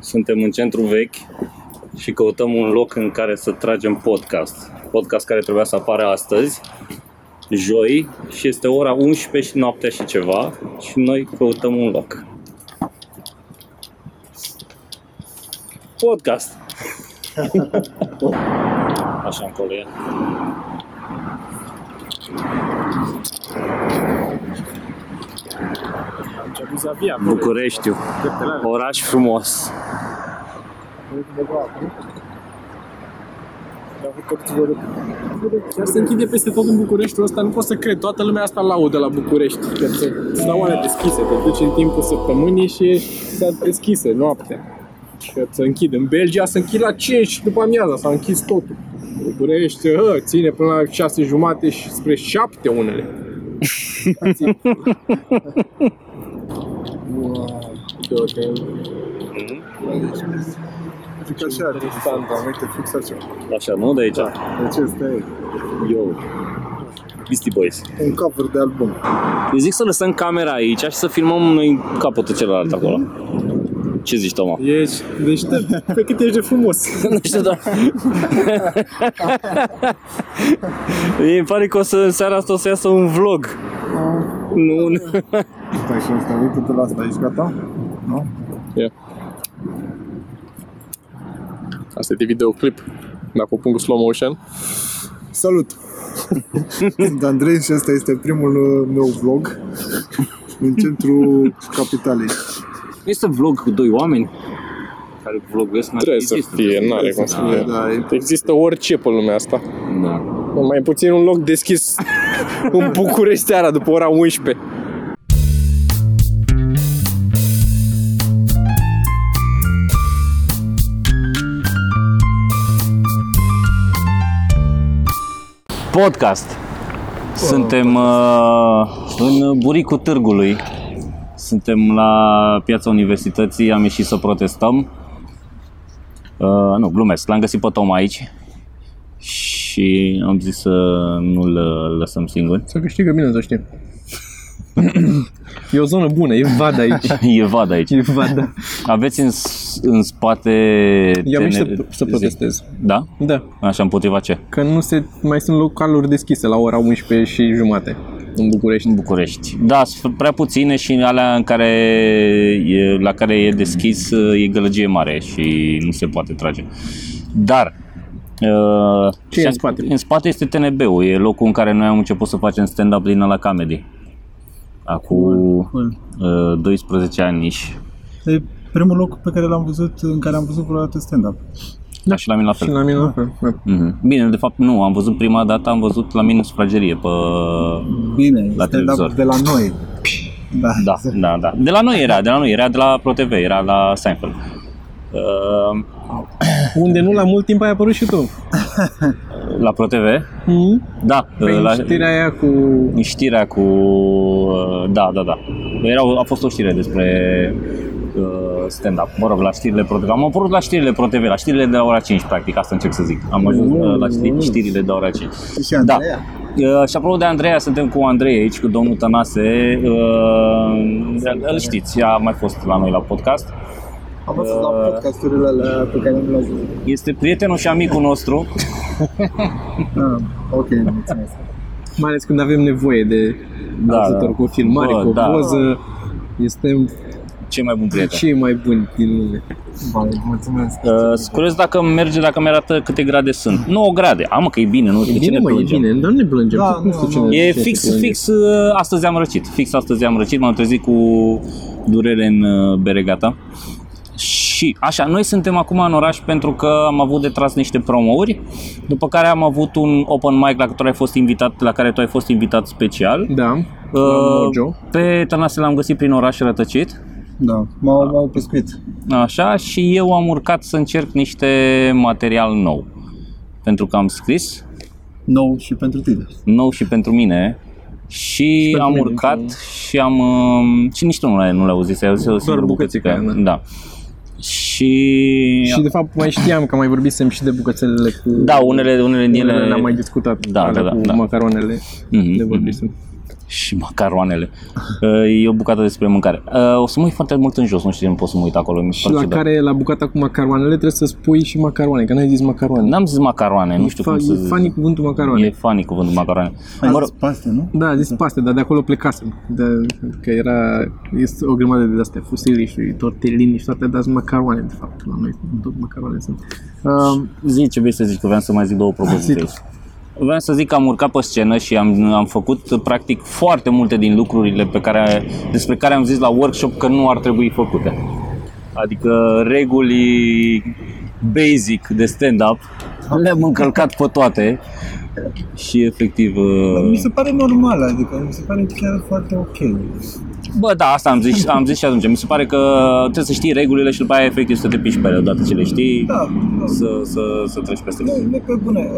Suntem în centru vechi și căutăm un loc în care să tragem podcast. Podcast care trebuia să apară astăzi, joi, și este ora 11 și noaptea și ceva și noi căutăm un loc. Podcast! Așa încolo e. Bucureștiu, oraș frumos. Chiar se închide peste tot în Bucureștiul ăsta, nu pot să cred. Toată lumea asta laudă la București. Că se îți dau oare deschise, te duci în timpul săptămânii și s-a deschise noaptea. Că se închide. În Belgia se închid la 5 după amiaza, s-a închis totul. București, hă, ține până la 6 jumate și spre 7 unele. Wow, uite, Zic așa, interesant, da, uite, fix așa. Așa, nu? De aici. Deci ăsta e Eu. Beastie Boys. un cover de album. Eu zic să lăsăm camera aici și să filmăm noi capătul celălalt acolo. Ce zici, Toma? Ești deștept. Pe cât ești de frumos. Nu știu, dar... Îmi pare că o să, în seara asta o să iasă un vlog. Nu, nu. Stai și asta, uite-te la asta, ești gata? Nu? Ia. Asta e de videoclip. Dacă o pun cu slow motion. Salut! Sunt Andrei și ăsta este primul uh, meu vlog în centrul capitalei. Este vlog cu doi oameni care vloguesc. n-ar Trebuie să există, fie, trebuie n-are să cum să fie. fie. Da, e Există orice pe lumea asta. Da. Mai puțin un loc deschis în București seara după ora 11. Podcast. Suntem uh, în buricul târgului. Suntem la piața universității, am ieșit să protestăm. Uh, nu, glumesc, l-am găsit pe Tom aici și am zis să nu-l uh, lăsăm singur. Să câștigă bine, să știi. E o zonă bună, e vad aici. E vad aici. E vad, da. Aveți în, s- în spate... Eu am ieșit tene- să, să zi. protestez. Da? Da. Așa, împotriva ce? Că nu se mai sunt localuri deschise la ora 11 și jumate în București. În București. Da, sunt prea puține și alea în care e, la care e deschis e gălăgie mare și nu se poate trage. Dar uh, Ce e în și- spate? În spate este TNB-ul, e locul în care noi am început să facem stand-up din la comedy. Acum Cool. uh, 12 ani nici. E primul loc pe care l-am văzut, în care am văzut vreodată stand-up. Da, și la mine la fel. Și la mine la fel. Da. Mhm. Bine, de fapt nu, am văzut prima dată, am văzut la mine în sufragerie pe... Bine, La televizor. stand-up de la noi. Da. Da, da, da. De la noi era, de la noi era de la ProTV, era la Seinfeld. Uh, Unde nu la mult timp ai apărut și tu. la ProTV? Mm? Da, Pe la știrea aia cu... știrea cu... uh, Da, da, da. Era, a fost o știre despre uh, stand-up. Mă rog, la știrile ProTV. Am apărut la știrile ProTV, la știrile de la ora 5, practic, asta încerc să zic. Am ajuns uh, la ști- știrile de la ora 5. Și Andreea? Uh, și apropo de Andreea, suntem cu Andrei aici, cu domnul Tănase. Uh, îl știți, a mai fost la noi la podcast. Am văzut la podcasturile alea pe care nu le-am văzut. Este prietenul și amicul nostru. Ah, ok, mulțumesc. Mai ales când avem nevoie de Da, ajutor da. cu o filmare, Bă, cu o da. poză. Este Cei mai bun prieten. cei mai buni din lume. Vai, mulțumesc. Uh, sunt curios dacă merge, dacă mi-arată câte grade sunt. 9 grade. Am că e bine, nu? E De ce bine, ne mă, e plângem? bine, dar nu ne plângem. Da, tot nu știu nu, cine- nu. E cine fix, se plânge. fix, uh, astăzi am răcit. Fix astăzi am răcit, m-am trezit cu durere în uh, beregata. Și așa, noi suntem acum în oraș pentru că am avut de tras niște promouri, după care am avut un open mic la care ai fost invitat, la care tu ai fost invitat special. Da, Uh, la Mojo. Pe Tănase l-am găsit prin oraș rătăcit. Da, m-au, m-au pescuit. Așa, și eu am urcat să încerc niște material nou. Pentru că am scris, Nou și pentru tine. nou și pentru mine, și, pentru am mine, urcat pentru- și am... um, Și nici tu nu l-ai, nu l-ai auzit, ai auzit o singură bucățica bucățică. aia, Da. Și... Și de fapt mai știam că mai vorbisem și de bucățelele cu... Da, unele, unele din ele... le-am mai discutat. Da, alea da, da, cu da. macaronele Mhm, de mhm. vorbisem. Și macaroanele. Uh, E o bucată despre mâncare. Uh, O să mă uit foarte mult în jos, nu știu de nu pot să mă uit acolo. Mi se Și pare la ciudat. care, la bucata cu macaroanele, trebuie să spui și macaroane, că n-ai zis macaroane. N-am zis macaroane, nu știu e, cum fa- să... e funny cuvântul macaroane. E funny cuvântul macaroane. Ai Mă rog, zis paste, nu? Da, a zis paste, dar de acolo plecasem. De, că era, este o grămadă de astea, fusili și tortellini și toate, dar sunt macaroane, de fapt. La noi tot macaroane sunt. Uh, zi ce vrei să zici, că vreau să mai zic două propoziții. Zi tu. Vreau să zic că am urcat pe scenă și am, am făcut practic foarte multe din lucrurile pe care, despre care am zis la workshop că nu ar trebui făcute. Adică reguli basic de stand-up le-am încălcat pe toate și efectiv... Dar mi uh, se pare normal, adică mi se pare chiar foarte ok. Bă, da, asta am zis, am zis și atunci. Mi se pare că trebuie să știi regulile și după aia efectiv să te piși pe ele odată ce le știi, Da, da. să, să, să treci peste Nu, ele. nu pe bune,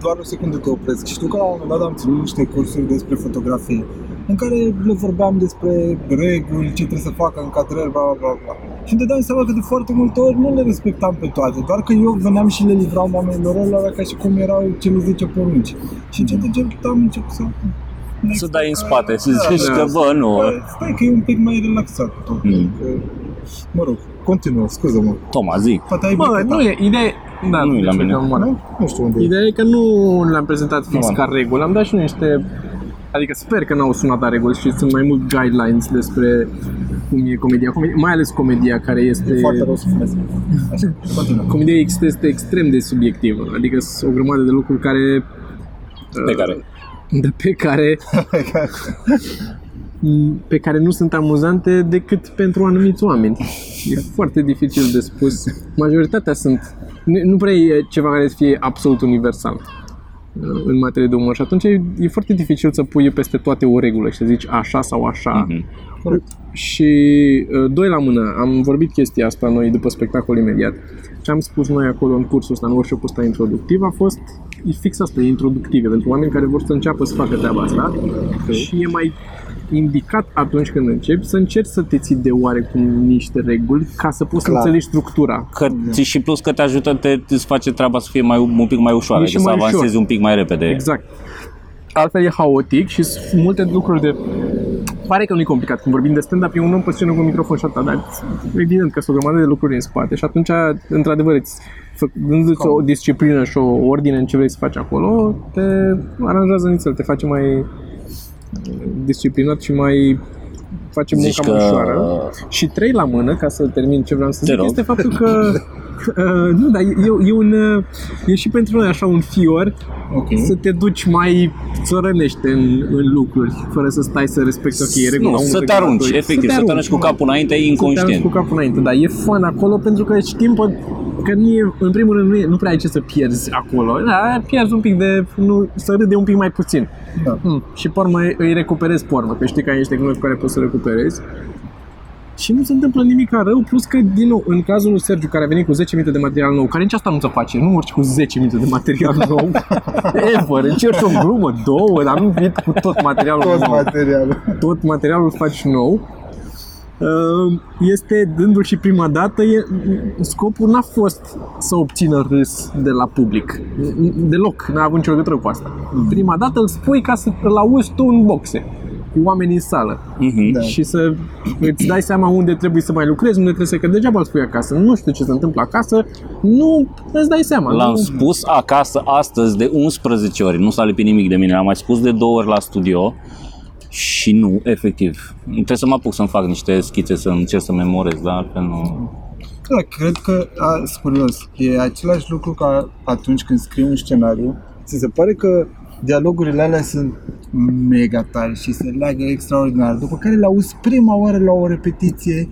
doar o secundă te opresc. Știu că la un moment dat am ținut niște cursuri despre fotografie în care le vorbeam despre reguli, ce trebuie să facă, încadrări, bla bla bla bla. Și îmi dădeam seama că de foarte multe ori nu le respectam pe toate, doar că eu veneam și le livram oamenilor ăla ca și cum erau cele 10 porunci. Și încet încet am început să... Să dai în spate, să Da, zici da. că, bă, nu. Bă, Stai că e un pic mai relaxat tot. Mm. Că, Mă rog, continuă, scuză-mă. Toma, zi. Poate ai bă, becătat. nu e, ideea e, da, Nu e la știu mine. că moare. Nu? Nu știu unde e. Ideea e că nu le-am prezentat fix Nu. ca reguli, am dat și niște Adică sper că n-au sunat a reguli și sunt mai mult guidelines despre cum e comedia, comedia mai ales comedia care este... E foarte rău să fumezi. Așa, continuă. Comedia este, este extrem de subiectivă, adică sunt o grămadă de lucruri care... Pe uh, care? De pe care pe care nu sunt amuzante decât pentru anumiți oameni. E foarte dificil de spus. Majoritatea sunt... Nu, nu prea e ceva care să fie absolut universal uh, în materie de umor și atunci e, e foarte dificil să pui peste toate o regulă și să zici așa sau așa. Mhm. Și uh, doi la mână, am vorbit chestia asta noi după spectacol imediat. Ce am spus noi acolo în cursul ăsta, în workshop-ul ăsta introductiv, a fost e fix asta, e introductive, pentru oameni care vor să înceapă să facă treaba asta și e mai indicat atunci când începi să încerci să te ții de oarecum niște reguli ca să poți să Clar. înțelegi structura. Că, și plus că te ajută, te, îți face treaba să fie mai, un pic mai ușoară, E adică și să mai ușor. avansezi un pic mai repede. Exact. Altfel e haotic și sunt multe lucruri de... Pare că nu e complicat. Când vorbim de stand-up, e un om pe scenă cu un microfon și atât, dar evident că sunt o grămadă de lucruri în spate și atunci, într-adevăr, îți, fă- dându-ți o disciplină și o ordine în ce vrei să faci acolo, te aranjează nițel, te face mai disciplinat și mai face munca Zici mai că- ușoară. Și trei la mână, ca să termin ce vreau să Te zic, rog. este faptul că uh, nu, dar e, e, un, uh, e și pentru noi așa un fior Ok. să te duci mai țărănește în, în lucruri, fără să stai să respecti, ok, e regula Nu, 1, să te regula arunci, 2. efectiv, să te arunci cu capul înainte, Să te arunci inconștient. cu capul înainte, da, e fun acolo pentru că știm pe, că nu e, în primul rând nu, e, nu prea ai ce să pierzi acolo, da, pierzi un pic de, nu, să râde un pic mai puțin. Da. Mm. Și pe urmă îi recuperezi pe urmă, că știi că ai niște glume pe care poți să recuperezi. Și nu se întâmplă nimic rău, plus că, din nou, în cazul lui Sergiu, care a venit cu 10 minute de material nou, care nici asta nu se face, nu urci cu 10 minute de material nou, ever, încerci o glumă, două, dar nu vii cu tot materialul Tot nou materialul. tot materialul îl faci nou. Uh, Este, dându-l și prima dată, e, scopul n-a fost să obțină râs de la public. Deloc, n-a avut nicio legătură cu asta. Prima dată îl spui ca să îl auzi tu în boxe, cu oamenii în sală. Mhm. Da. Și să îți dai seama unde trebuie să mai lucrezi, unde trebuie să... Că degeaba îl spui acasă. Nu știu ce se întâmplă acasă, nu îți dai seama. L-am nu... spus acasă astăzi de 11 ori, nu s-a lipit nimic de mine, l-am mai spus de două ori la studio și nu, efectiv. Trebuie să mă apuc să-mi fac niște schițe, să încerc să memorez, dar altfel nu... Da, cred că, a, sunt curios, e același lucru ca atunci când scrii un scenariu. Ți se pare că dialogurile alea sunt mega tari și se leagă extraordinar. După care le auzi prima oară la o repetiție,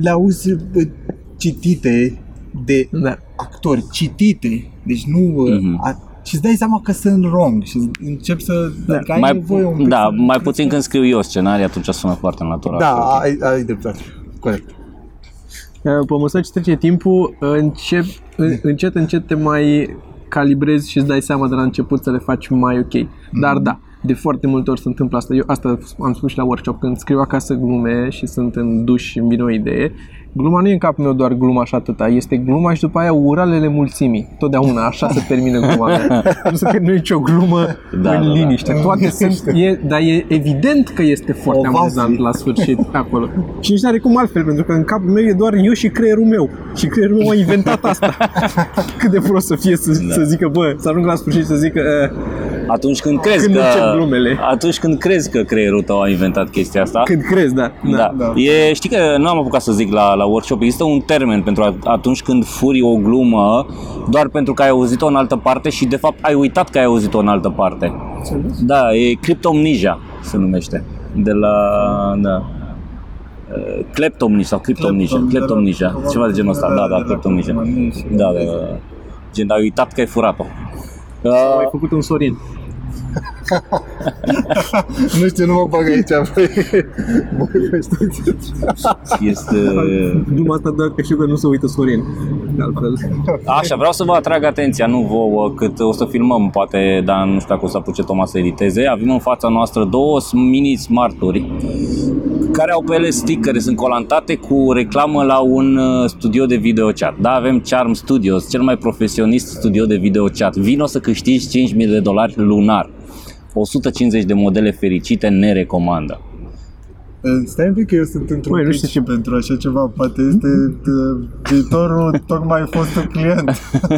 le auzi bă, citite de Da. actori, citite, deci nu... Mhm. Uh-huh. A, și îți dai seama că sunt wrong și începi să... Da, că ai Mai, nevoie un pic da, să- mai puțin când scriu eu scenarii, atunci sună foarte natural. Da, ai, ai dreptate. Corect. Uh, Pe măsură ce trece timpul, uh, încep, în- încet, încet te mai calibrezi și îți dai seama de la început să le faci mai ok. Dar da, De foarte multe ori se întâmplă asta. Eu asta am spus și la workshop, când scriu acasă glume și sunt în duș și îmi vine o idee, gluma nu e în capul meu doar gluma și atâta, este gluma și după aia uralele mulțimii. Totdeauna așa se termină gluma mea. Nu se termină nicio glumă Da, în da, da. liniște. Toate sunt, e, dar e evident că este foarte Ovații. amuzant la sfârșit acolo. Și nici n-are cum altfel, pentru că în capul meu e doar eu și creierul meu. Și creierul meu a inventat asta. Cât de prost să fie să, Da. să zică, bă, să ajung la sfârșit să zică, eh, Atunci când crezi Când că... încep glumele. Atunci când crezi că creierul tău a inventat chestia asta, când crezi, da. Da. da. E, știi că nu am apucat să zic la, la workshop, există un termen pentru a, atunci când furi o glumă doar pentru că ai auzit-o în altă parte și de fapt ai uitat că ai auzit-o în altă parte. Da, e cryptomnesia se numește. De la, da. Uh, Kleptomnesia sau cryptomnesia, Kleptom- cleptomnesia, de la- ceva de genul ăsta, de da, la- da, de la cleptomnesia. cleptomanie și- Da, da, da. Gen, ai uitat că ai furat-o. Ai Uh, făcut un Sorin. Nu știu, nu mă bag aici, băi. Băi, băi, știți? este... Gluma asta doar că știu că nu se uită Sorin. De altfel. Așa, vreau să vă atrag atenția, nu vouă, cât o să filmăm, poate, dar nu știu dacă o să apuce Toma să editeze. Avem în fața noastră două mini smarturi care au pe ele stickere, sunt colantate cu reclamă la un uh, studio de video chat. Da, avem Charm Studios, cel mai profesionist studio de video chat. Vino să câștigi 5.000 de dolari lunar. 150 de modele fericite ne recomandă. Stai un pic că eu sunt într-un Băi, nu pitch știu ce- pentru așa ceva, poate este uh, viitorul tocmai fostul client.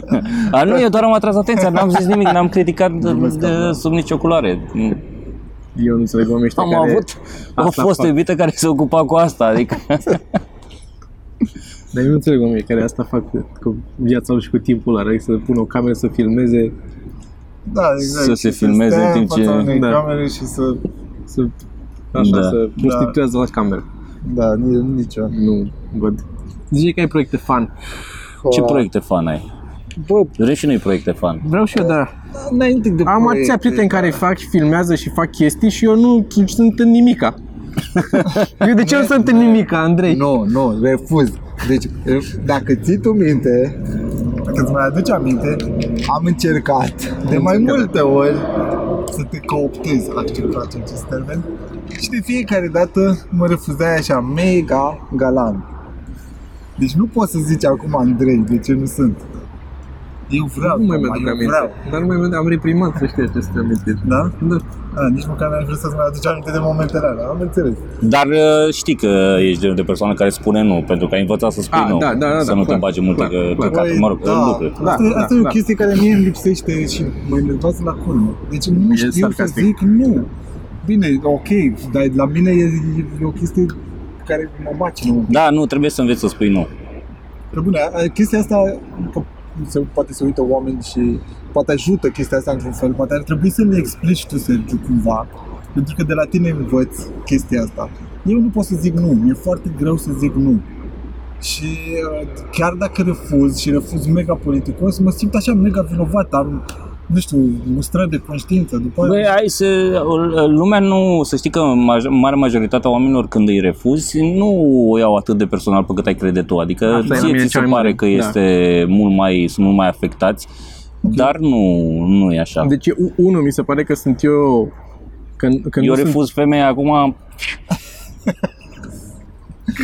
A, nu, eu doar am atras atenția, n-am zis nimic, n-am criticat de, de, sub nicio culoare. Eu nu înțeleg oamenii ăștia Am care... avut o asta fostă fac. iubită care se ocupa cu asta, adică... Dar eu nu înțeleg oamenii care asta fac cu viața lor și cu timpul lor, adică să pună o cameră să filmeze, Da, exact. Să se Și filmeze stea în timp fața ce- unei Da. camere și să... să așa, Da. să prostituează la cameră. Da, ni- nici eu. Nu văd. Zice că ai proiecte fan. Ce proiecte fan ai? Bă, Vrem și noi proiecte fan. vreau și eu, da. Înainte de Am atâția prieteni care fac, filmează și fac chestii și eu nu sunt în nimica. eu de ce nu sunt în nimica, Andrei? Nu, nu, refuz. Deci, dacă ții tu minte, dacă îți mai aduci aminte, am încercat. De mai multe ori. Să te cooptez, acceptați acest termen, și de fiecare dată mă refuzai așa mega galant. Deci nu poți să zici acum Andrei de ce nu sunt. Eu vreau, Nu mai Toma, mi-aduc eu aminte. vreau. Dar nu mai mi am reprimat să știi aceste amintiri. Da? Da. A, nici măcar n-ai vrut să-ți mai aduci aminte de momentele alea, am înțeles. Dar uh, știi că ești genul de persoană care spune nu, pentru că ai învățat să spui Ah, nu. da, da, da, să da, nu te clar, bagi multe clar, că- clar. căcate, mă rog, da, lucruri. Da, asta, asta da, e o da. chestie care mie îmi lipsește și mă enervează la culmă. Deci nu E știu sarcastic. să zic nu. Bine, ok, dar la mine e, e o chestie care mă macină. Da, nu, trebuie să înveți să spui nu. Pe bune, a- chestia asta, că se, poate se uită oameni și poate ajută chestia asta într-un fel, poate ar trebui să le explici tu, Sergiu, cumva, pentru că de la tine învăț chestia asta. Eu nu pot să zic nu, mi-e foarte greu să zic nu. Și uh, chiar dacă refuz și refuz mega politicos, mă simt așa mega vinovat, am, nu știu, mustrări de conștiință. După Băi, hai să... Lumea nu... Să știi că maj, marea majoritatea oamenilor când îi refuzi nu o iau atât de personal pe cât ai crede tu. Adică Asta e la ție mine ți se cea mai pare mare. că Da. este mult mai, sunt mult mai afectați, dar nu, nu e așa. Deci, u- unul, mi se pare că sunt eu... Că, că Eu nu sunt, refuz femeia acum,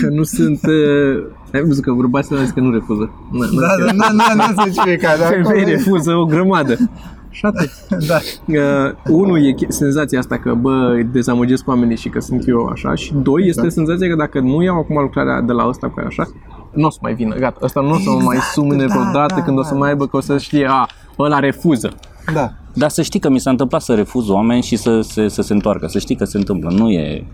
că nu sunt... Uh, ai văzut că bărbații ăla zic că nu refuză. Na, na, Da, da, nu, nu, nu să fiecare. Femei refuză o grămadă. Și atât. Da. Uh, unul e che- senzația asta că, bă, îi dezamăgesc oamenii și că sunt eu așa și doi este Exact. senzația că dacă nu iau acum lucrarea de la ăsta care așa, nu o să mai vină, gata, ăsta nu o să mă mai Exact, sumne da, vreodată da, când o să da. mai aibă că o să știe, a, ăla refuză. Da. Dar să știi că mi s-a întâmplat să refuz oameni și să, să, să se întoarcă. Să știi că se întâmplă. Nu e...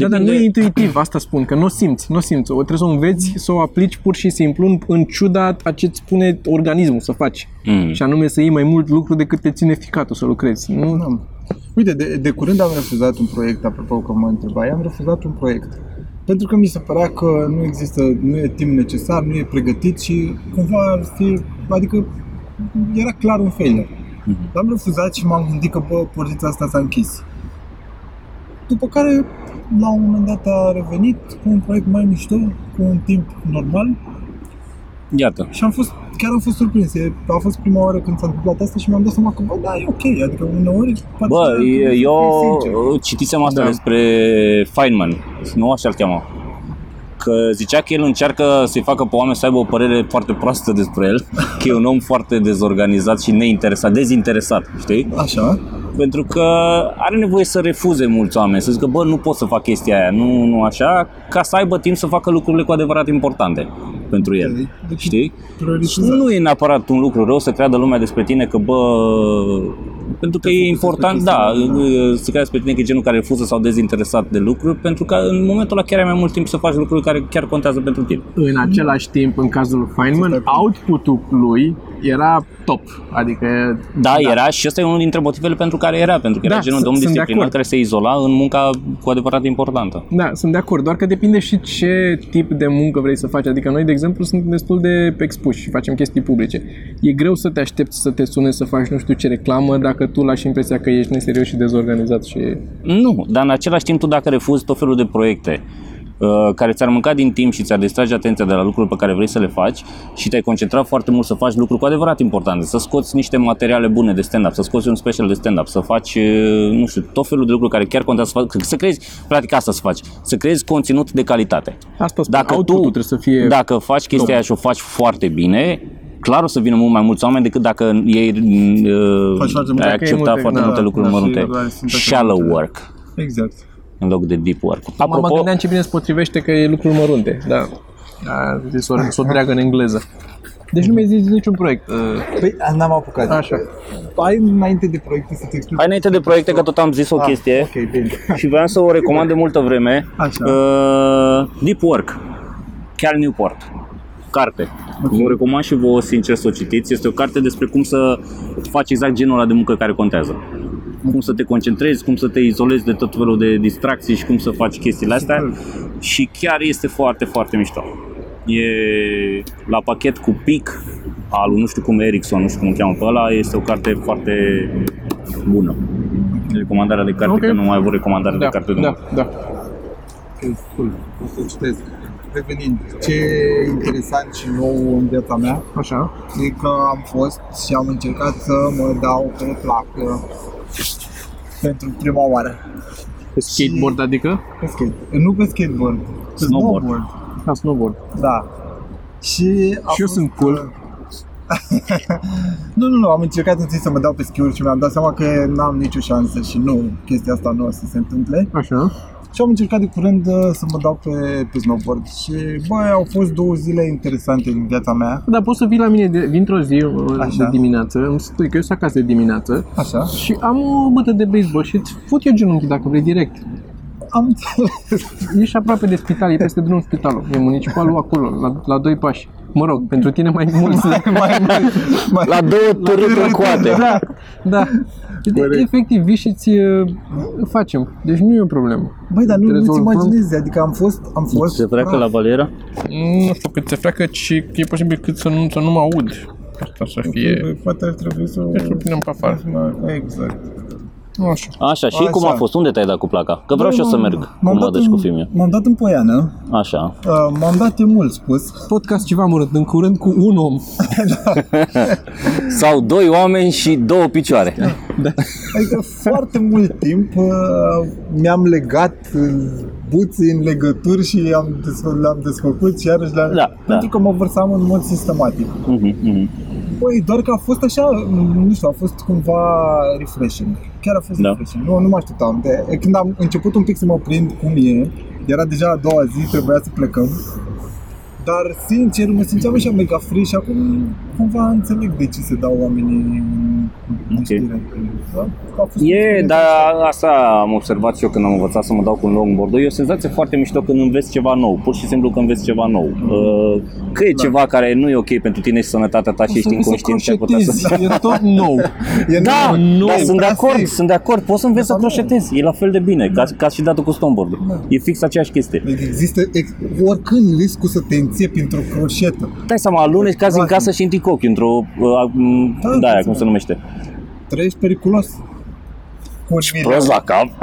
Da, dar nu Depinde- e intuitiv, asta spun, că nu o simți, nu o simți, o trebuie să o înveți să o aplici pur și simplu în, în ciuda a ce îți spune organismul să faci. Mm. Și anume să iei mai mult lucru decât te ține ficatul să lucrezi. Nu, Nu. Uite, de, de curând am refuzat un proiect, apropo că mă întrebai, am refuzat un proiect. Pentru că mi se părea că nu există, nu e timp necesar, nu e pregătit și cumva ar fi, adică era clar un failure. L-am refuzat și m-am gândit că, bă, portița asta s-a închis. După care, la un moment dat a revenit cu un proiect mai mișto, cu un timp normal Iată. Și am fost, chiar am fost surprins. E- A fost prima oară când s-a întâmplat asta și mi-am dat seama că, bă, da, e ok. Adică uneori... poate Bă, să- e- să fii eu sincer. citisem asta Da. despre Feynman, nu așa-l cheamă. Că zicea că el încearcă să-i facă pe oameni să aibă o părere foarte proastă despre el, că e un om foarte dezorganizat și neinteresat, dezinteresat, știi? Așa. Pentru că are nevoie să refuze mulți oameni, să zică, bă, nu pot să fac chestia aia, nu, nu așa, ca să aibă timp să facă lucrurile cu adevărat importante pentru el. Ok. Deci- Știi? Și Prioritizat. nu e neapărat un lucru rău să creadă lumea despre tine că, bă, pentru că e important, da, să crezi despre tine că e genul care refuză sau dezinteresat de lucruri, pentru că în momentul ăla chiar ai mai mult timp să faci lucruri care chiar contează pentru tine. În același timp, în cazul lui Feynman, output-ul lui era top. Adică Da, da, era și ăsta e unul dintre motivele pentru care era, pentru că era Da, genul de om sunt- sunt de disciplinat acord. care se izola în munca cu adevărat importantă. Da, sunt de acord, doar că depinde și ce tip de muncă vrei să faci. Adică noi, de exemplu, suntem destul de expuși și facem chestii publice. E greu să te aștepți să te sune să faci nu știu ce reclamă dacă tu lași impresia că ești neserios și dezorganizat și... Nu, dar în același timp tu dacă refuzi tot felul de proiecte uh, care ți-ar mânca din timp și ți-ar distrage atenția de la lucruri pe care vrei să le faci și te-ai concentrat foarte mult să faci lucruri cu adevărat importante, să scoți niște materiale bune de stand-up, să scoți un special de stand-up, să faci, uh, nu știu, tot felul de lucruri care chiar contează să faci, să crezi, practic asta să faci, să creezi conținut de calitate. Asta spun, Dacă output-ul tu, trebuie să fie... dacă faci chestia aia și o faci foarte bine, clar o să vină mult mai mulți oameni decât dacă ei uh, Faci foarte multe- ai Dacă e accepta multe- foarte da, multe lucruri da, și mărunte. doar sunt așa Shallow multe- work Exact. în loc de deep work. Mă, mă Apropo, gândeam ce bine se potrivește că e lucruri mărunte. Da. A zis o, să o dreagă în engleză. Deci nu mi-ai zis niciun proiect. Uh, Păi, n-am apucat. Așa. Ai înainte de proiecte să te explic. hai înainte de proiecte că tot am zis o Ah, chestie Ok, bine. și vreau să o recomand de multă vreme. Așa. Uh, deep Work, Cal Newport. Carte. Okay. Vă recomand și vouă sincer să o citiți. Este o carte despre cum să faci exact genul ăla de muncă care contează. Cum să te concentrezi, cum să te izolezi de tot felul de distracții și cum să faci chestiile astea. Și chiar este foarte, foarte mișto. E la pachet cu pic al lui nu știu cum Ericsson, nu știu cum îl cheamă pe ăla, este o carte foarte bună. Recomandarea de carte, Ok. că nu mai avut recomandare da, de carte de da, da. Ok, cool. O să citesc. Revenind, ce e interesant și nou în viața mea Așa. e că am fost și am încercat să mă dau pe placă pentru prima oară. Pe skateboard, adică? Pe skate. Nu pe skateboard, pe Snowboard. snowboard. Ca snowboard. Da. Și, a Și eu fost, sunt cool. nu, nu, nu, am încercat întâi să mă dau pe schiuri și mi-am dat seama că n-am nicio șansă și nu, chestia asta nu o să se întâmple. Așa. Și am încercat de curând uh, să mă dau pe, pe snowboard și, bă, au fost două zile interesante din viața mea. Dar poți să vii la mine de, dintr-o zi uh, Așa. de dimineață, îmi spui că eu sunt acasă de dimineață Așa. și am o bătă de baseball și îți fut eu genunchi dacă vrei direct. Am înțeles. Ești aproape de spital, e peste drumul spitalul. E municipalul acolo, la, la doi pași. Mă rog, pentru tine mai mulți. mai, mai, mai, La două târâturi în coate. da, da. De, efectiv, vii și ți uh, facem. Deci nu e o problemă. Băi, dar nu, nu-ți Rezolvăm. imaginezi, adică am fost, am fost Se freacă praf. la Valera? Nu știu cât se freacă, ci e posibil cât să nu, să nu mă aud. Asta să fie... Băi, Poate ar trebui să... Deci o punem pe afară. Exact. Așa. Așa, și Așa. cum a fost? Unde te-ai dat cu placa? Că vreau și eu să merg cu M-am dat modă și în- cu filmul. M-am dat în Poiană, Așa. uh, m-am dat e mult spus. Podcast ceva mărânt, în curând cu un om. Sau doi oameni și două picioare. Adică foarte mult timp uh, mi-am legat uh, buții în legături și am desfă- le-am desfăcut și iarăși le-am... Da, pentru da. că mă vărsam în mod sistematic. Mhm, mhm. Băi, doar că a fost așa, nu știu, a fost cumva refreshing. Chiar a fost Da. refreshing. Nu, nu mă așteptam. De, când am început un pic să mă prind cum e, era deja a doua zi, trebuia să plecăm. Dar, sincer, mă simțeam așa mega free și acum cumva înțeleg de ce se dau oamenii în în Ok. știre. Da? A fost E, dar asta am observat și eu când am învățat să mă dau cu un longboard. E o senzație foarte mișto când înveți ceva nou, pur și simplu că înveți ceva nou. Uh, Că e ceva care nu e ok pentru tine și sănătatea ta și ești inconștient și ai putea să... E tot nou. E Da, nou, da, e sunt de prea acord, safe. sunt de acord. Poți să înveți să Da, da. croșetezi, e la fel de bine, ca, ca și datul cu snowboard E fix aceeași chestie. Există ex- oricând riscul să te înțepi într-o croșetă. Dai seama, aluneci, cazi în casă și intri cu ochiul într-o... Uh, m, Da, da, aia, da, cum se numește. Trăiești periculos. Cu un milion. Prost la cap.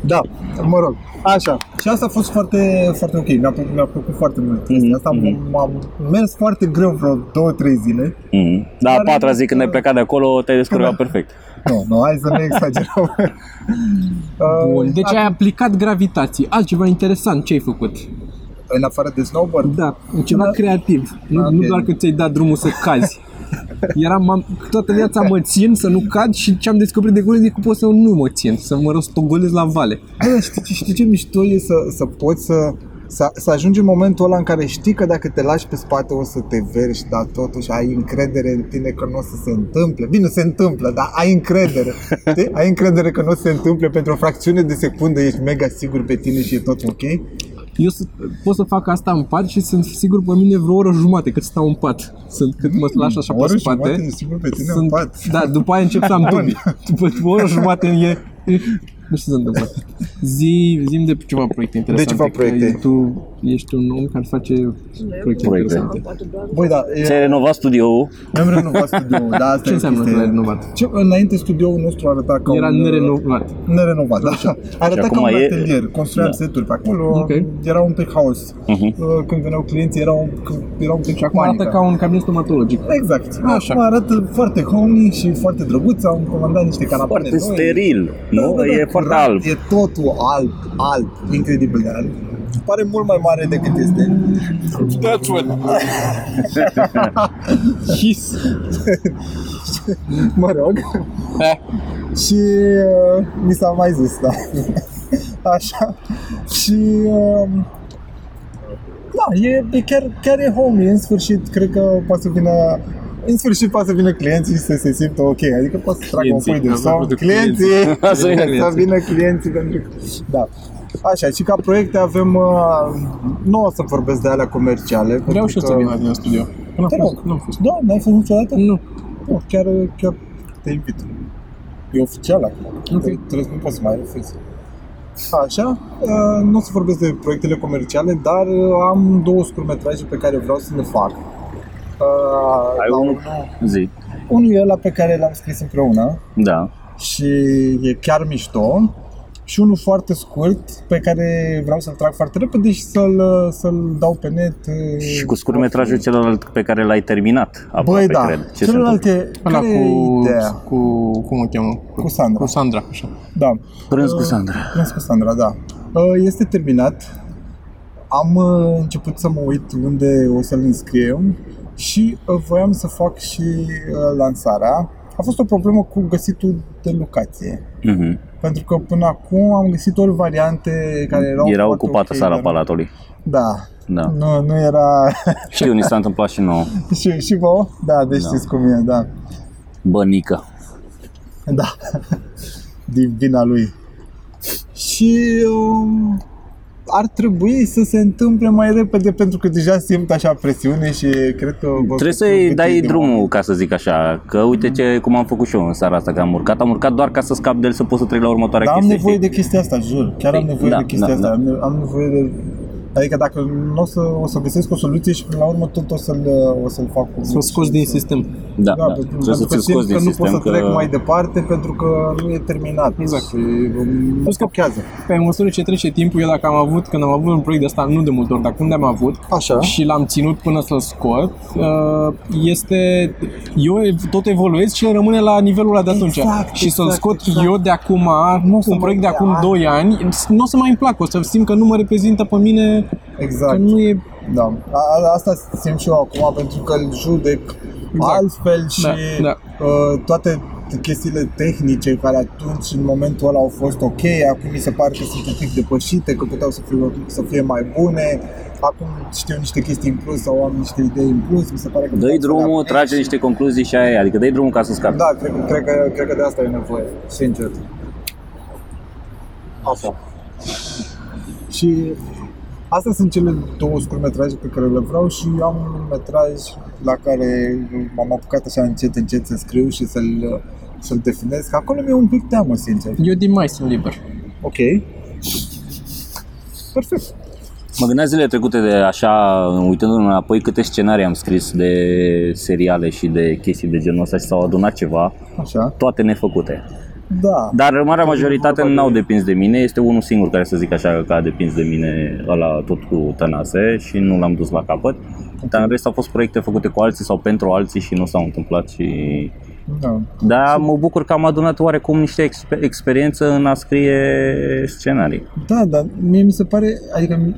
Da, mă rog. Așa. Și asta a fost foarte, foarte ok. Mi-a plăcut, mi-a plăcut foarte mult chestia asta. mhm. M-am mers foarte greu vreo două, trei zile. Mhm. Da, a Dar patra zi când ai că- plecat de acolo, te-ai descurcat Da. perfect. Nu, nu, hai să nu exagerăm. Bun, Uh, deci ai aplicat gravitație. Altceva interesant, ce ai făcut? În afară de snowboard? Da, ceva Da. creativ. Nu, Ok. nu doar că ți-ai dat drumul să cazi. Eram, am, toată viața mă țin să nu cad și ce am descoperit de curând e că pot să nu mă țin, să mă rostogolez la vale. Bă, dar știi, știi ce mișto e să, să poți să, să, să ajungi în momentul ăla în care știi că dacă te lași pe spate o să te vergi, dar totuși ai încredere în tine că nu o să se întâmple. Bine, se întâmplă, dar ai încredere. Știi? Ai încredere că nu o să se întâmple pentru o fracțiune de secundă, ești mega sigur pe tine și e tot ok. Eu să, pot să fac asta în pat și sunt sigur pe mine vreo oră jumate cât stau în pat. Sunt cât mă lași așa O oră pe jumate spate. ești sigur pe tine în sunt, pat. Da, după aia încep să am dubii. După, după o oră jumate e... Nu știu ce se întâmplă. Zi, zi de ceva proiecte interesante. ceva că proiecte. Tu ești un om care face proiecte, Proiecte. interesante. Băi, da, e, Ți-ai renovat studioul, mi-am renovat studioul, da, asta Ce e înseamnă că chestia. l-ai renovat? Ce, înainte studioul nostru arăta ca Era un... nerenovat. Nerenovat, da. Arăta Și ca acum un e- atelier, construiam Da. seturi pe acolo, Ok. era un pic haos. Mhm. Uh, Când veneau clienții, era un, când era un pic Și acum arată panică. ca un cabinet stomatologic. Exact. Așa. Acum arată foarte homey și foarte drăguț, am comandat niște canapane foarte noi. steril, Da, nu? da, da, E foarte curat, alb. E totul alb, alb, incredibil de alb. Pare mult mai mare decât este. That's what. His. mă rog. Eh. și uh, mi s-a mai zis, da. Așa. Și uh, da, e, e chiar, chiar e homey, în sfârșit, cred că poate să vină în sfârșit poate să vină clienții și să se simtă ok, adică poate să tragă un Clienții, pui de am somn, văzut clienții, clienții. să vină, să Clienții. vină clienții pentru că, da. Așa, și ca proiecte avem, uh, nu o să vorbesc de alea comerciale. Vreau pentru și eu că- să vin la tine în studio. Nu Te am fost. rog. Nu am fost. Da, n-ai fost niciodată? Nu. Nu, chiar, chiar te invit. E oficial acum. Ok. Trebuie, nu poți să mai refuzi. Așa, uh, nu o să vorbesc de proiectele comerciale, dar uh, am două scurtmetraje pe care vreau să le fac. Uh, Ai la unul? Zi. unul e ăla pe care l-am scris împreună Da. și e chiar mișto și unul foarte scurt pe care vreau să-l trag foarte repede și să-l, să-l dau pe net. uh, Și cu scurtmetrajul celălalt pe care l-ai terminat, aproape, Băi, da, cred. Ce se întâmplă? celelalte, Ăla care cu, e ideea? cu, cum o cheamă? Cu Sandra. Cu Sandra, așa. Da. Prânz cu Sandra. Prânz cu Sandra, da. Uh, Este terminat. Am uh, început să mă uit unde o să-l înscriem și uh, voiam să fac și uh, lansarea. A fost o problemă cu găsitul de locație. Mhm. Pentru că până acum am găsit ori variante care erau Era foarte ocupată ok, sala dar- Palatului. Da. Da. Nu, nu era... Știu, ni s-a întâmplat și nouă. și, și vouă? Da, deci Da. știți cum e, da. Bănică. Da. Din vina lui. Și um, ar trebui să se întâmple mai repede pentru că deja simt așa presiune și cred că... vă Trebuie cât să-i e dai de drumul, moment. ca să zic așa, că uite ce, cum am făcut și eu în seara asta, că am urcat. Am urcat doar ca să scap de el să pot să trec la următoarea Dar am chestie. nevoie știi? de chestia asta, jur. Chiar am Păi, nevoie da, de chestia da, asta. da. Am, ne- am nevoie de... Adică dacă nu o să, o să găsesc o soluție și până la urmă tot o să-l, o să-l fac cu Să o scoți din sistem. Da, da, pentru, trebuie să pentru că ți-l scoți simt din că nu pot sistem, să că... trec mai departe pentru că nu e terminat. Exact. Și um, mă stochează. Pe măsură ce trece timpul, eu dacă am avut, când am avut un proiect de ăsta, nu de multe ori, dar când am avut, Așa. și l-am ținut până să-l scot, uh, este, eu ev- tot evoluez și el rămâne la nivelul ăla de atunci. Exact, și să-l exact, scot exact. eu de acum, Nu o să un mă proiect de dea acum ani. 2 ani, nu o să mai îmi placă, o să simt că nu mă reprezintă pe mine, Exact. că nu e... Da, a, a- asta simt și eu acum pentru că îl judec Exact. altfel și Da, da. Uh, toate chestiile tehnice care atunci în momentul ăla au fost ok, acum mi se pare că sunt un pic depășite, că puteau să fie, să fie mai bune, acum știu niște chestii în plus sau am niște idei în plus, mi se pare că Dă-i puteau să le drumul, aplic trage și- niște concluzii și aia e, adică dă-i drumul ca să scapi. Da, cred, cred, că, cred că de asta e nevoie, sincer. Așa. Și astea sunt cele două scurtmetraje pe care le vreau și am un metraj la care m-am apucat așa încet, încet să scriu și să-l, să-l definez. Că acolo mi-e un pic teamă, sincer. Eu din mai sunt liber. Ok. Perfect. Mă gândeam zilele trecute de așa, uitându-mă înapoi, câte scenarii am scris de seriale și de chestii de genul ăsta și s-au adunat ceva, Așa. toate nefăcute. Da. Dar marea majoritate n-au depins de mine, este unul singur care să zic așa că a depins de mine ăla tot cu tănase și nu l-am dus la capăt. Dar în rest au fost proiecte făcute cu alții sau pentru alții și nu s-au întâmplat și... da. Dar mă bucur că am adunat oarecum niște exper- experiență în a scrie scenarii. Da, dar mie mi se pare, adică mi-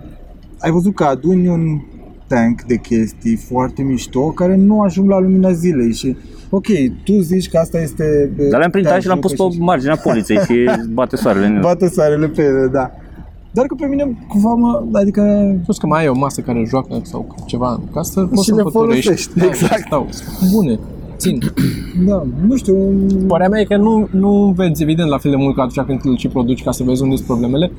ai văzut că aduni un tank de chestii foarte mișto care nu ajung la lumina zilei și ok, tu zici că asta este... Dar le-am printat și l-am pus pe marginea poliței și bate soarele în el. Bate soarele pe ele, da. Dar că pe mine cumva mă, adică Plus că mai ai o masă care joacă sau ceva în casă, poți Și să le păturești. folosești, Da, exact. Stau, bune, țin. Da, nu știu, Părerea mea e că nu, nu vezi evident la fel de mult ca atunci când îl și produci ca să vezi unde sunt problemele,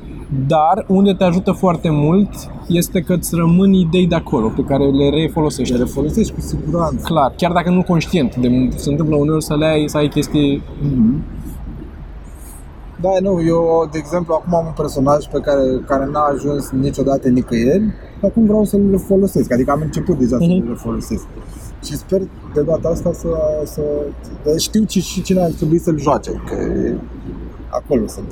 dar unde te ajută foarte mult este că îți rămân idei de acolo pe care le refolosești. le folosești cu siguranță. Clar, chiar dacă nu conștient, de, se întâmplă uneori să le ai, să ai chestii Da, nu, eu, de exemplu, acum am un personaj pe care, care n-a ajuns niciodată nicăieri și acum vreau să-l folosesc, adică am început deja să Mhm. le folosesc. Și sper de data asta să, să, să știu ci, și cine ar trebui să-l joace, că e- acolo sunt.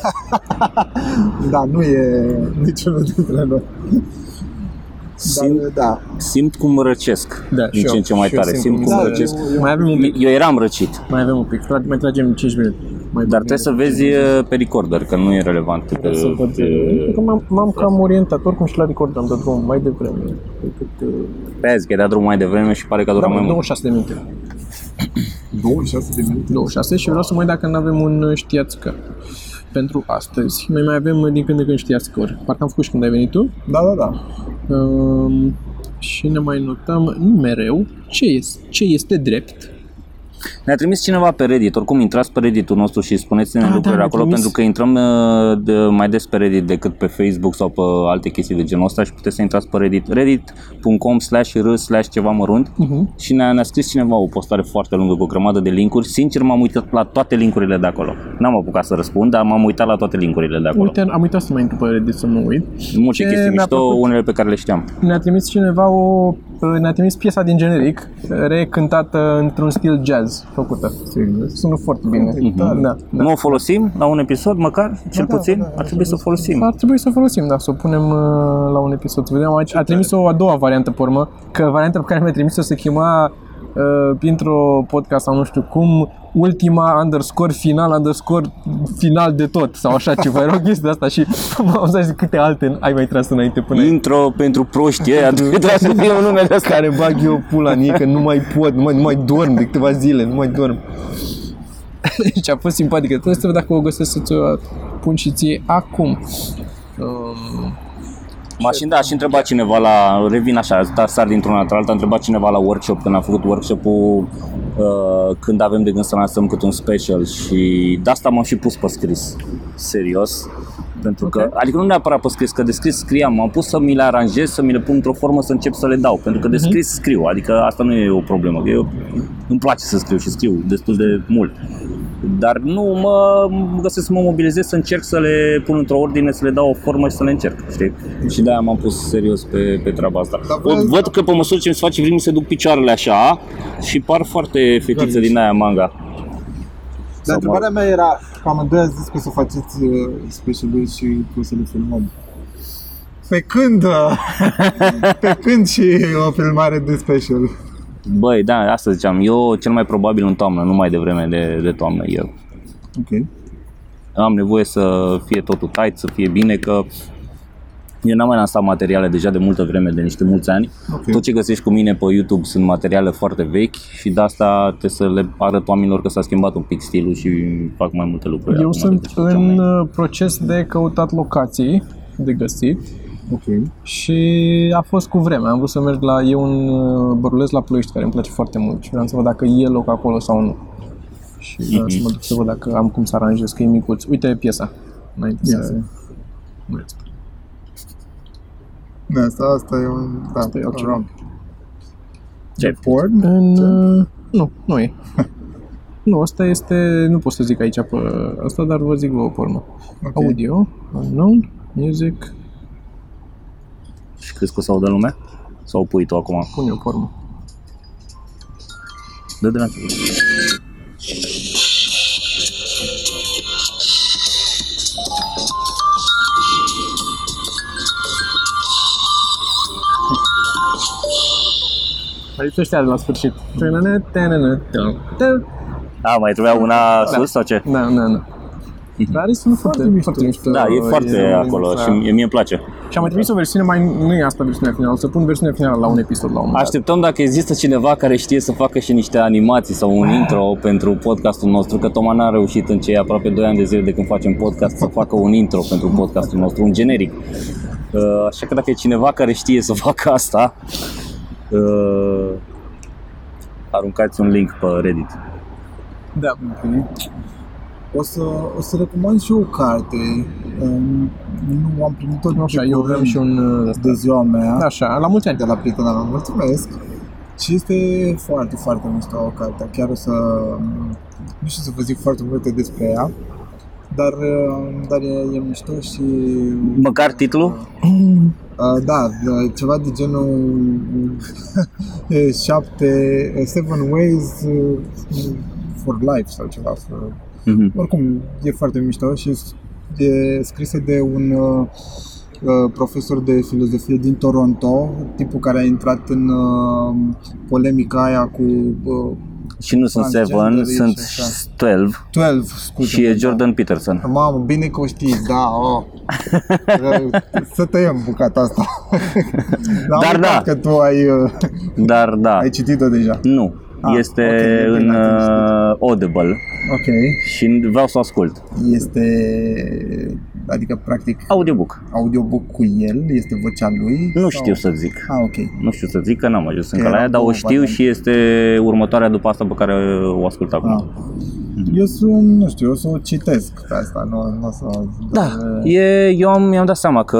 da, nu e niciunul dintre noi. Dar, Simt, da. simt cum răcesc Da, din și ce eu, în ce mai și eu tare. simt Simt cum cum Da, răcesc. eu- Mai avem un pic, Eu eram răcit, mai avem un pic, Tra- mai tragem 5 minute. Mai dar trebuie să vezi uh, pe recorder, că nu e relevant. Că, să văd. pe- Că m-am, m-am cam orientat, oricum și la record am dat drum mai devreme decât... uh, Pe aia zic că ai dat drumul mai devreme și pare că a Da, durat mai mult. 26 de minute. 26 de minute. 26 și vreau să mă uit dacă nu avem un uh, știați că pentru astăzi. Noi mai avem uh, din când în când știați că Parcă am făcut și când ai venit tu. Da, da, da. Um, și ne mai notăm nu mereu ce este, ce este drept. Ne-a trimis cineva pe Reddit, oricum intrați pe Reddit-ul nostru și spuneți-ne Ah, da, lucruri ne-a acolo trimis. pentru că intrăm uh, de, mai des pe Reddit decât pe Facebook sau pe alte chestii de genul ăsta și puteți să intrați pe Reddit, reddit.com slash r slash ceva mărunt Uh-huh. și ne-a, ne-a scris cineva o postare foarte lungă cu o grămadă de linkuri. Sincer m-am uitat la toate linkurile de acolo. N-am apucat să răspund, dar m-am uitat la toate linkurile de acolo. Uite, am uitat să mai intru pe Reddit să mă uit. Multe ce chestii mi-a mișto, plăcut? unele pe care le știam. Ne-a trimis cineva o... Ne-a trimis piesa din generic, recântată într-un stil jazz făcută. Serios? Sună foarte bine. Mhm. Da, da, da. Nu o folosim la un episod, măcar, cel da, puțin? da, da, Ar trebui să o folosim. Ar trebui să o folosim, da, să o punem uh, la un episod. Să vedem aici. A trimis o a doua variantă pe urmă, că varianta pe care mi-a trimis-o se chema uh, printr-o podcast sau nu știu cum, ultima underscore final underscore final de tot sau așa ceva, era o chestie de asta și am să zic câte alte ai mai tras înainte până aici. Intro pentru proști ăia, trebuie să fie un nume de ăsta. care bag eu pula în ei, că nu mai pot, nu mai, nu mai dorm de câteva zile, nu mai dorm. și a fost simpatică. Trebuie să văd dacă o găsesc să-ți o pun și ție acum. Um, Mașini, da, și întreba cineva la, revin așa, dar sar dintr-una într-alta, a întrebat cineva la workshop, când am făcut workshop-ul, uh, când avem de gând să lansăm cât un special și de asta m-am și pus pe scris, serios. Pentru că, Ok. adică nu neapărat pe scris, că de scris scriam, m-am pus să mi le aranjez, să mi le pun într-o formă să încep să le dau, pentru că de scris scriu, adică asta nu e o problemă, eu îmi place să scriu și scriu destul de mult. Dar nu mă găsesc să mă mobilizez să încerc să le pun într-o ordine, să le dau o formă și să le încerc, știi? Și de-aia m-am pus serios pe, pe treaba asta. Dar O, vreau- văd că pe măsură ce îmi se face vreme se duc picioarele așa și par foarte fetiță din aia manga. Dar Sau întrebarea mea era, că amândoi ați zis că o să faceți uh, specialul și că o să le filmăm. Pe când? uh, pe când și o filmare de special? Băi, da, asta ziceam, eu cel mai probabil în toamnă, nu mai devreme de, de toamnă eu. Ok. Am nevoie să fie totul tight, să fie bine, că eu n-am mai lansat materiale deja de multă vreme, de niște mulți ani. Ok. Tot ce găsești cu mine pe YouTube sunt materiale foarte vechi și de asta trebuie să le arăt oamenilor că s-a schimbat un pic stilul și fac mai multe lucruri. eu acum sunt decât ce făceam în înainte. uh, proces de căutat locații de găsit Ok. și a fost cu vreme. Am vrut să merg la... E un uh, băruleț la Ploiești care îmi place foarte mult și vreau să văd dacă e loc acolo sau nu. Și vreau să mă duc să văd dacă am cum să aranjez, că e micuț. Uite piesa. Înainte Ia să... să- Nu este. Da, asta, asta e un... Da, Asta e altceva. round. Ce ai Porn? În, uh, nu, nu e. nu, asta este, nu pot să zic aici pe asta, dar vă zic vă pe urmă. Ok. Audio, unknown, music, și crezi că o să audă lumea? Sau pui tu acum? Pune-o formă. Dă de la început. Păi, Aici ăștia de la sfârșit. Da, mai trebuia una da. sus da. sau ce? Da, da, da. Mhm. Dar sunt foarte, foarte mișto. Da, e foarte acolo și mie îmi place. Și am mai trimis o versiune mai, nu e asta versiunea finală, o să pun versiunea finală la un episod la un moment dat. Așteptăm dacă există cineva care știe să facă și niște animații sau un intro pentru podcastul nostru, că Toma n-a reușit în cei aproape 2 ani de zile de când facem podcast să facă un intro pentru podcastul nostru, un generic. Uh, Așa că dacă e cineva care știe să facă asta, uh, aruncați un link pe Reddit. Da. O să, o să recomand și eu o carte. Um, Nu am primit-o de Așa, eu vreau și un... uh, ăsta. de ziua mea. Așa, la mulți ani. de la prietena mea, mulțumesc. Și este foarte, foarte mișto o carte. Chiar o să... Nu știu să vă zic foarte multe despre ea, dar, uh, dar e, e mișto și... Măcar titlul? Uh, da, uh, ceva de genul e, șapte, uh, seven ways uh, for life sau ceva. For, Mhm. oricum, e foarte mișto și e scrisă de un uh, uh, profesor de filozofie din Toronto, tipul care a intrat în uh, polemica aia cu uh, Și nu sunt Transgenderii 7, sunt și așa. 12 12, scuze. și e Jordan Peterson. Mamă, bine că o știți, da, oh. Să tăiem bucata asta. Dar Dar da. da. că tu ai, uh, Dar da, ai citit-o deja. nu. Ah, Este ok, în bine, atunci uh, Audible Ok. și vreau să o ascult. Este, adică, practic, Audiobook. audiobook cu el, este vocea lui? Nu sau- știu să zic. Ah, ok. Nu știu să zic că n-am ajuns încă era la ea, dar o două știu variante. și este următoarea după asta pe care o ascult acum. Ah. Eu sunt, nu știu, eu să o citesc pe asta, nu, nu o să... Da, e, eu am, mi-am dat seama că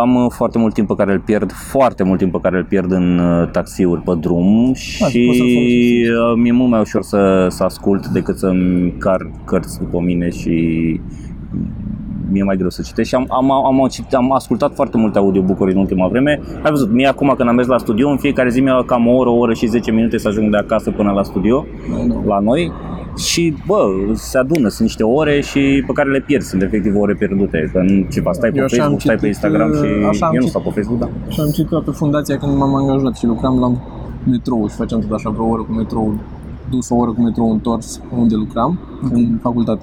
am foarte mult timp pe care îl pierd, foarte mult timp pe care îl pierd în uh, taxiuri pe drum și Da, și poți să-l folosești. uh, mi-e mult mai ușor să, să ascult decât să-mi car cărți după mine și mi-e mai greu să citesc și am, am, am, am, citit, am ascultat foarte multe audiobook-uri în ultima vreme. Ai văzut, mie acum când am mers la studio, în fiecare zi mi-a cam o oră, o oră și 10 minute să ajung de acasă până la studio, la noi. Și, bă, se adună, sunt niște ore și pe care le pierd, sunt efectiv ore pierdute. Că nu ceva, stai pe Eu așa am Facebook, stai pe citit, Instagram și uh, așa am eu nu citit. stau pe Facebook, da. Și am citit toată fundația când m-am angajat și lucram la metrou și făceam tot așa vreo oră cu metrou, dus o oră cu metrou întors unde lucram, în facultate.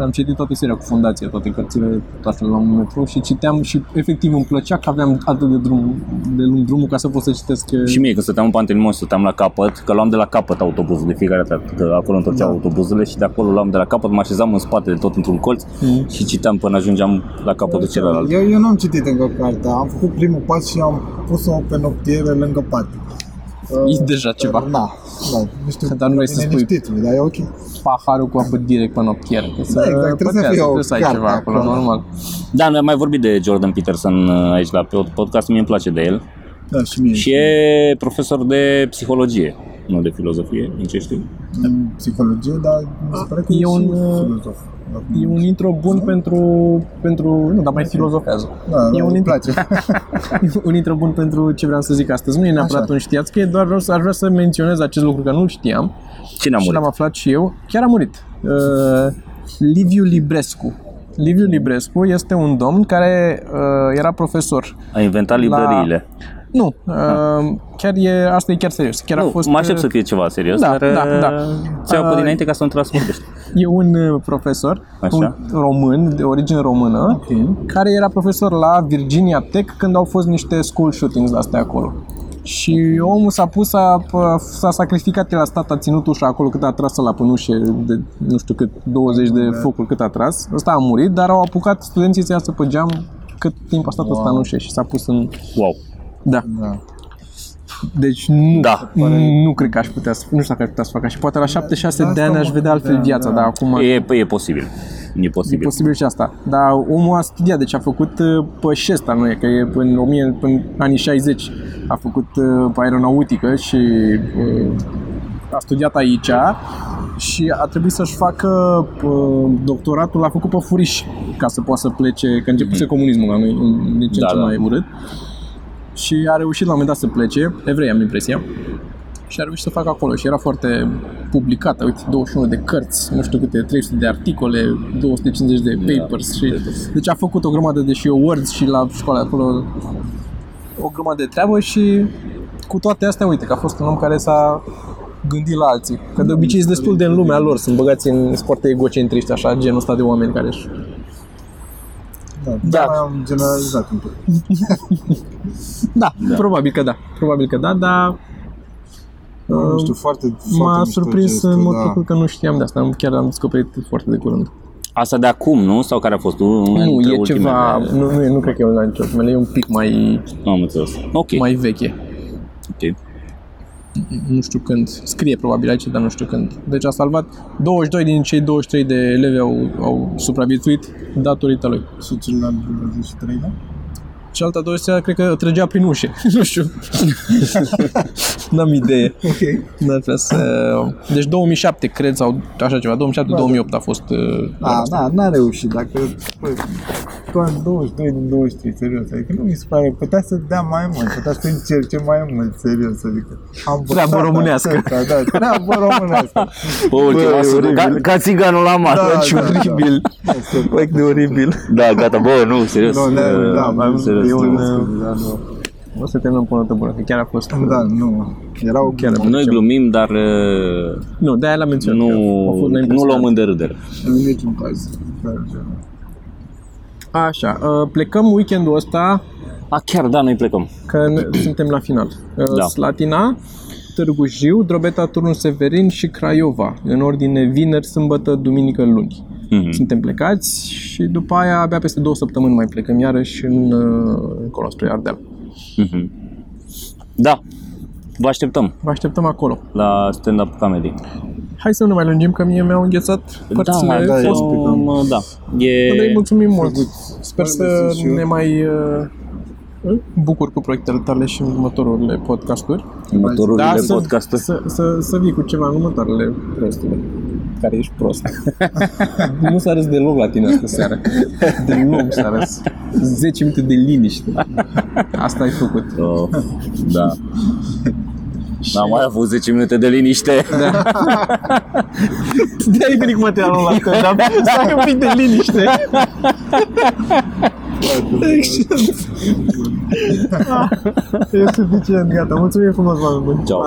Și am citit toată seria cu fundația, toate cărțile, toate la un metrou și citeam și efectiv îmi plăcea că aveam atât de, drum, de lung drumul ca să pot să citesc. uh, Și mie când stăteam în Pantelimon, stăteam la capăt, că luam de la capăt autobuzul de fiecare dată, că acolo întorceau Da. autobuzele și de acolo luam de la capăt, mă așezam în spate de tot într-un colț Mm. și citeam până ajungeam la capătul celălalt. Eu, eu n-am citit încă cartea, am făcut primul pas și am pus-o pe noptiere lângă pat. E deja ceva. Dar, na, da, nu știu, Dar nu vrei să bine spui- nici titlul, dar e ok. Paharul cu apă direct pe noptieră. Că să Da, exact, trebuie să pătează, fie o trebuie să ai carte ceva acolo, acolo. normal. Da, noi am mai vorbit de Jordan Peterson uh, aici la pod- podcast, mie îmi place de el. Da, și mie. Și e profesor de psihologie, nu de filozofie, din ce știu. în psihologie, dar mi se pare că E e, un, și uh, filozof. E un intro bun pentru, pentru nu, dar mai filozofează. Da, e da, un îmi intro, place. un intro bun pentru ce vreau să zic astăzi. Nu e neapărat Așa. un știați, că e doar vreau să, aș vrea să menționez acest lucru, că nu-l știam Cine a și murit? l-am aflat și eu. Chiar a murit. Uh, Liviu Librescu. Liviu Librescu este un domn care uh, era profesor. A inventat librăriile. Nu, uh, chiar e, asta e chiar serios. Chiar a Nu, fost, mă aștept uh, să fie ceva serios, da, dar da, da. ți iau pe Uh, dinainte ca să nu transformești. E un uh, profesor, Așa. un român, de origine română, care era profesor la Virginia Tech când au fost niște school shootings astea acolo. Și omul s-a pus, a, s-a sacrificat el la stat, a ținut ușa acolo cât a tras la pănușe, de nu știu cât, 20 de focuri cât a tras. Ăsta a murit, dar au apucat studenții să iasă pe geam cât timp a stat ăsta în ușă și s-a pus în... Wow. Da. Da. Deci nu, Da. nu cred că aș putea să, nu știu dacă aș putea să fac așa. Poate la 76 Da, de ani asta aș mă vedea altfel gândeam, viața, da. dar acum... E, e posibil. E E posibil. posibil și asta. Dar omul a studiat, deci a făcut uh, pe șesta, nu e, că e în, 1000, în anii 60 a făcut uh, pe aeronautică și uh, a studiat aici și a trebuit să-și facă uh, doctoratul, l-a făcut pe furiș ca să poată să plece, că începuse comunismul la noi, în din ce în Da, ce da. mai urât. Și a reușit la un moment dat să plece, evrei am impresia, și a reușit să facă acolo și era foarte publicată, uite, 21 de cărți, nu știu câte, 300 de articole, 250 de papers și... Deci a făcut o grămadă de și awards și la școală acolo o grămadă de treabă și cu toate astea, uite, că a fost un om care s-a gândit la alții. Că de obicei sunt destul de în lumea lor, sunt băgați în sunt foarte egocentriști, așa, genul ăsta de oameni care își... Da, Da. da. Mai am generalizat un pic. Da, da, probabil că da, probabil că da, dar Nu știu, foarte, foarte m-a mișto surprins gestul, în mod da. faptul că nu știam de asta, chiar am descoperit foarte de curând. Asta de acum, nu? Sau care a fost? Una Nu, dintre e ceva, ultimele? nu, nu, e- nu cred că e una dintre ultimele, e un pic mai, Am înțeles. Ok. mai veche. Ok. nu știu când, scrie probabil aici, dar nu știu când. Deci a salvat 22 din cei 23 de elevi au, au supraviețuit datorită lui. Și celălalt 23, da? Cealaltă 23 cred că trăgea prin ușe, nu știu. N-am idee. Ok. N-ar vrea să... Deci 2007, cred, sau așa ceva, 2007-2008 a fost... uh, A, da, n-a reușit, dacă bă, doar 22 din 23, serios, adică nu mi se pare, putea să dea mai mult, putea să încerce mai mult, serios, adică am Treabă învățat românească. atâta, Da, treabă românească. Bă, ultima e sună ca, oribil. ca țiganul la masă. Da, Ce da, da. oribil. Băi, de oribil. Da, gata, bă, nu, serios. Nu, da, uh, da, mai mult, serios, e un, serios. uh, da, nu. O să terminăm cu o notă bună, că chiar a fost... Da, nu, erau Chiar Noi glumim, dar uh, Nu, de-aia l-am menționat. nu, că a fost- ne-a nu impresionat. luăm în derâdere. în niciun caz. Așa, uh, plecăm weekendul ăsta A, chiar, da, noi plecăm. că ne, suntem la final. Uh, Da. Slatina, Târgu Jiu, Drobeta, Turnul Severin și Craiova, în ordine vineri, sâmbătă, duminică, luni. Mhm. Suntem plecați și după aia abia peste două săptămâni mai plecăm iarăși în, uh, încolo spre Ardeal. Mhm. Da, vă așteptăm Vă așteptăm acolo. la stand-up comedy. Hai să nu mai lungim, că mie mi-au înghețat părțile da, fost. um, da. Andrei, E, mulțumim mult. Sper Hai, să mersi și eu. ne mai uh, bucur cu proiectele tale și în următorurile podcasturi. următorurile Da, să, podcasturi. să, să, să vii cu ceva în următoarele prostule. Care ești prost. nu s-a râs deloc la tine astă seară. Deloc s-a râs. 10 minute de liniște. Asta ai făcut. Oh, da. N-am mai avut 10 minute de liniște. De-ai venit cu materialul ăla, că dar stai un pic de liniște. Excelent. e suficient, gata. Mulțumim frumos, oameni buni. Ciao.